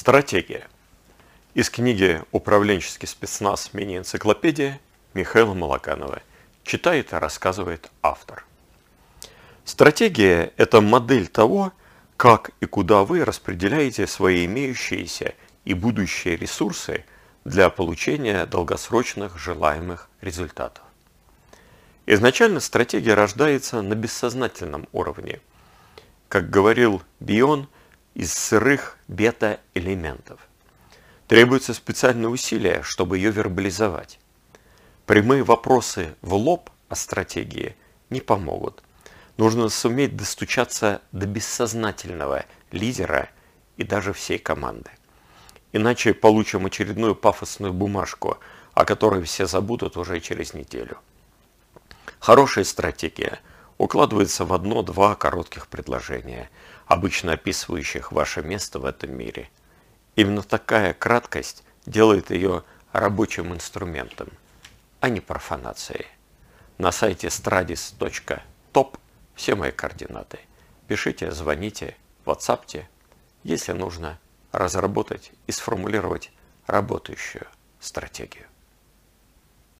Стратегия. Из книги «Управленческий спецназ. Мини-энциклопедия» Михаила Малаканова. Читает и рассказывает автор. Стратегия – это модель того, как и куда вы распределяете свои имеющиеся и будущие ресурсы для получения долгосрочных желаемых результатов. Изначально стратегия рождается на бессознательном уровне. Как говорил Бион – из сырых бета-элементов. Требуется специальное усилие, чтобы ее вербализовать. Прямые вопросы в лоб о стратегии не помогут. Нужно суметь достучаться до бессознательного лидера и даже всей команды. Иначе получим очередную пафосную бумажку, о которой все забудут уже через неделю. Хорошая стратегия укладывается в одно-два коротких предложения – обычно описывающих ваше место в этом мире. Именно такая краткость делает ее рабочим инструментом, а не профанацией. На сайте stradis.top все мои координаты. Пишите, звоните, ватсапте, если нужно разработать и сформулировать работающую стратегию.